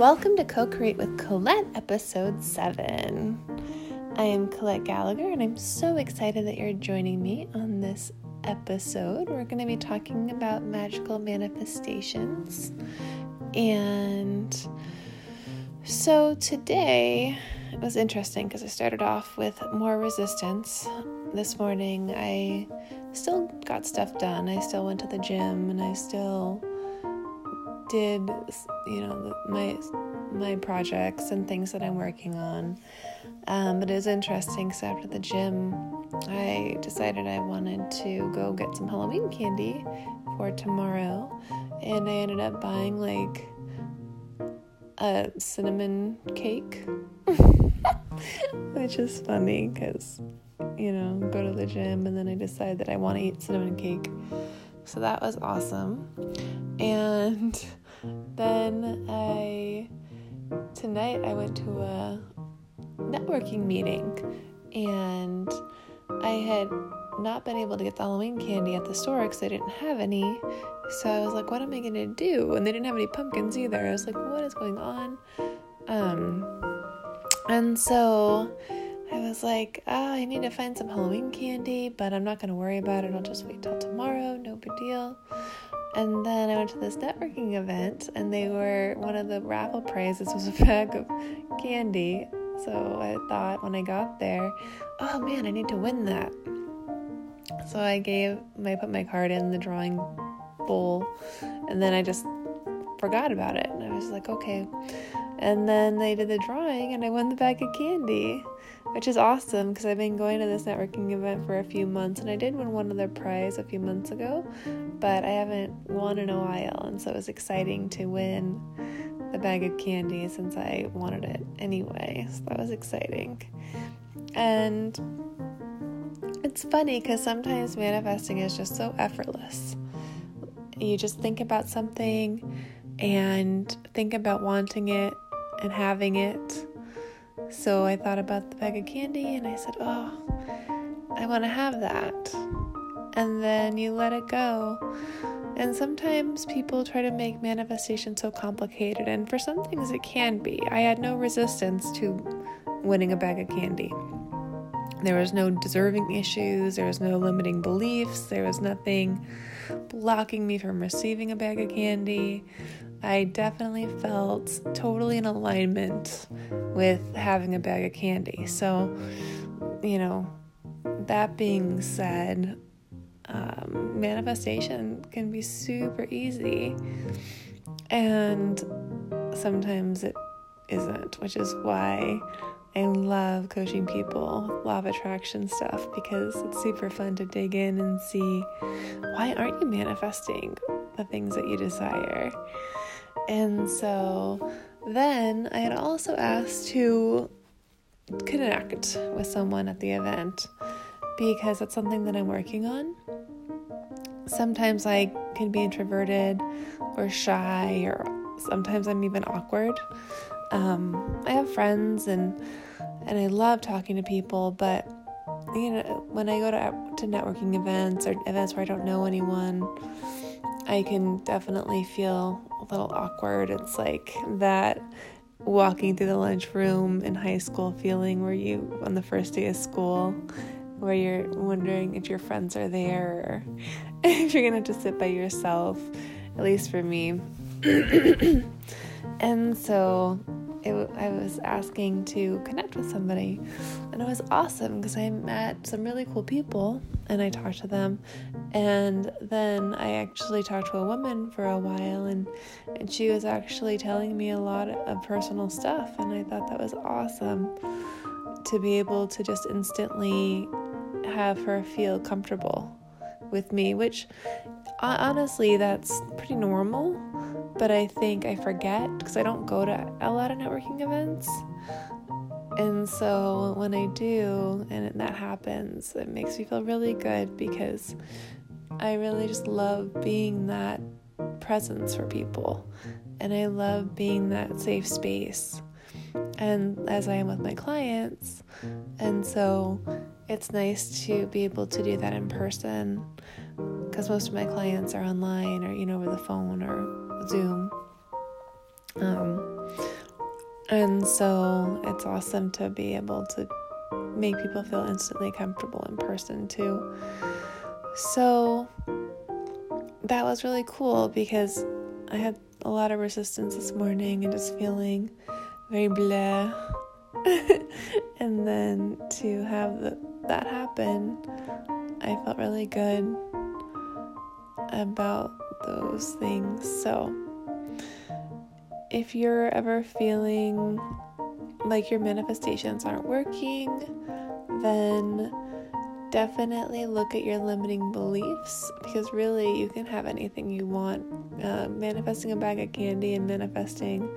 Welcome to Co Create with Colette, episode 7. I am Colette Gallagher, and I'm so excited that you're joining me on this episode. We're going to be talking about magical manifestations. And so today it was interesting because I started off with more resistance. This morning I still got stuff done. I still went to the gym and I still did you know my my projects and things that I'm working on. Um, but it was interesting because after the gym, I decided I wanted to go get some Halloween candy for tomorrow, and I ended up buying like a cinnamon cake, which is funny because you know go to the gym and then I decide that I want to eat cinnamon cake. So that was awesome. And then I tonight I went to a networking meeting and I had not been able to get the Halloween candy at the store because I didn't have any. So I was like, what am I gonna do? And they didn't have any pumpkins either. I was like, what is going on? Um, and so I was like, oh, I need to find some Halloween candy, but I'm not gonna worry about it. I'll just wait till tomorrow. No big deal. And then I went to this networking event, and they were one of the raffle prizes was a bag of candy. So I thought when I got there, oh man, I need to win that. So I gave, I put my card in the drawing bowl, and then I just forgot about it. And I was like, okay. And then they did the drawing, and I won the bag of candy which is awesome because I've been going to this networking event for a few months and I did win one other prize a few months ago, but I haven't won in a while, and so it was exciting to win the bag of candy since I wanted it anyway. So that was exciting. And it's funny because sometimes manifesting is just so effortless. You just think about something and think about wanting it and having it so I thought about the bag of candy and I said, Oh, I want to have that. And then you let it go. And sometimes people try to make manifestation so complicated, and for some things it can be. I had no resistance to winning a bag of candy. There was no deserving issues, there was no limiting beliefs, there was nothing blocking me from receiving a bag of candy. I definitely felt totally in alignment with having a bag of candy. So, you know, that being said, um, manifestation can be super easy, and sometimes it isn't, which is why I love coaching people, law of attraction stuff, because it's super fun to dig in and see why aren't you manifesting the things that you desire. And so then I had also asked to connect with someone at the event because that's something that I'm working on. Sometimes I can be introverted or shy, or sometimes I'm even awkward. Um, I have friends and and I love talking to people, but you know, when I go to to networking events or events where I don't know anyone, I can definitely feel a little awkward. It's like that walking through the lunchroom in high school feeling where you, on the first day of school, where you're wondering if your friends are there or if you're gonna just sit by yourself, at least for me. and so it, I was asking to connect with somebody, and it was awesome because I met some really cool people and I talked to them. And then I actually talked to a woman for a while, and, and she was actually telling me a lot of personal stuff, and I thought that was awesome to be able to just instantly have her feel comfortable with me, which honestly, that's pretty normal but I think I forget because I don't go to a lot of networking events. And so when I do and that happens, it makes me feel really good because I really just love being that presence for people. And I love being that safe space. And as I am with my clients. And so it's nice to be able to do that in person because most of my clients are online or, you know, over the phone or Zoom. Um, and so it's awesome to be able to make people feel instantly comfortable in person too. So that was really cool because I had a lot of resistance this morning and just feeling very blah. and then to have the, that happen, I felt really good about those things. So, if you're ever feeling like your manifestations aren't working, then definitely look at your limiting beliefs because really you can have anything you want. Uh, manifesting a bag of candy and manifesting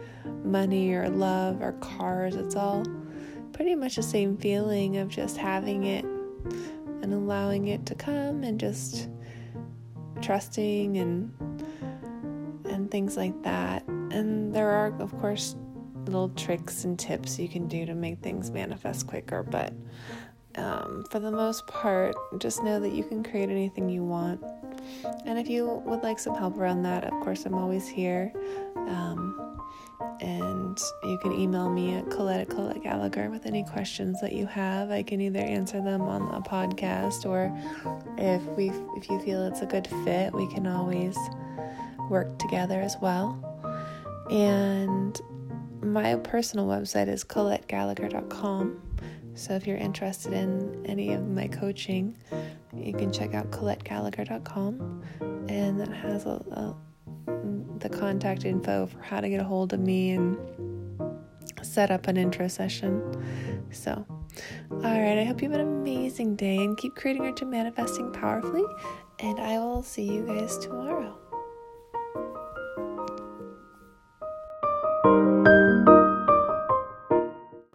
money or love or cars, it's all pretty much the same feeling of just having it and allowing it to come and just trusting and and things like that. And there are of course little tricks and tips you can do to make things manifest quicker, but um, for the most part, just know that you can create anything you want. And if you would like some help around that, of course, I'm always here. Um, and you can email me at Colette at Colette Gallagher with any questions that you have. I can either answer them on the podcast or if we if you feel it's a good fit, we can always work together as well. And my personal website is colettegallagher.com. So if you're interested in any of my coaching, you can check out colettegallagher.com, and that has a, a, the contact info for how to get a hold of me and set up an intro session. So, all right, I hope you have an amazing day and keep creating or to manifesting powerfully. And I will see you guys tomorrow.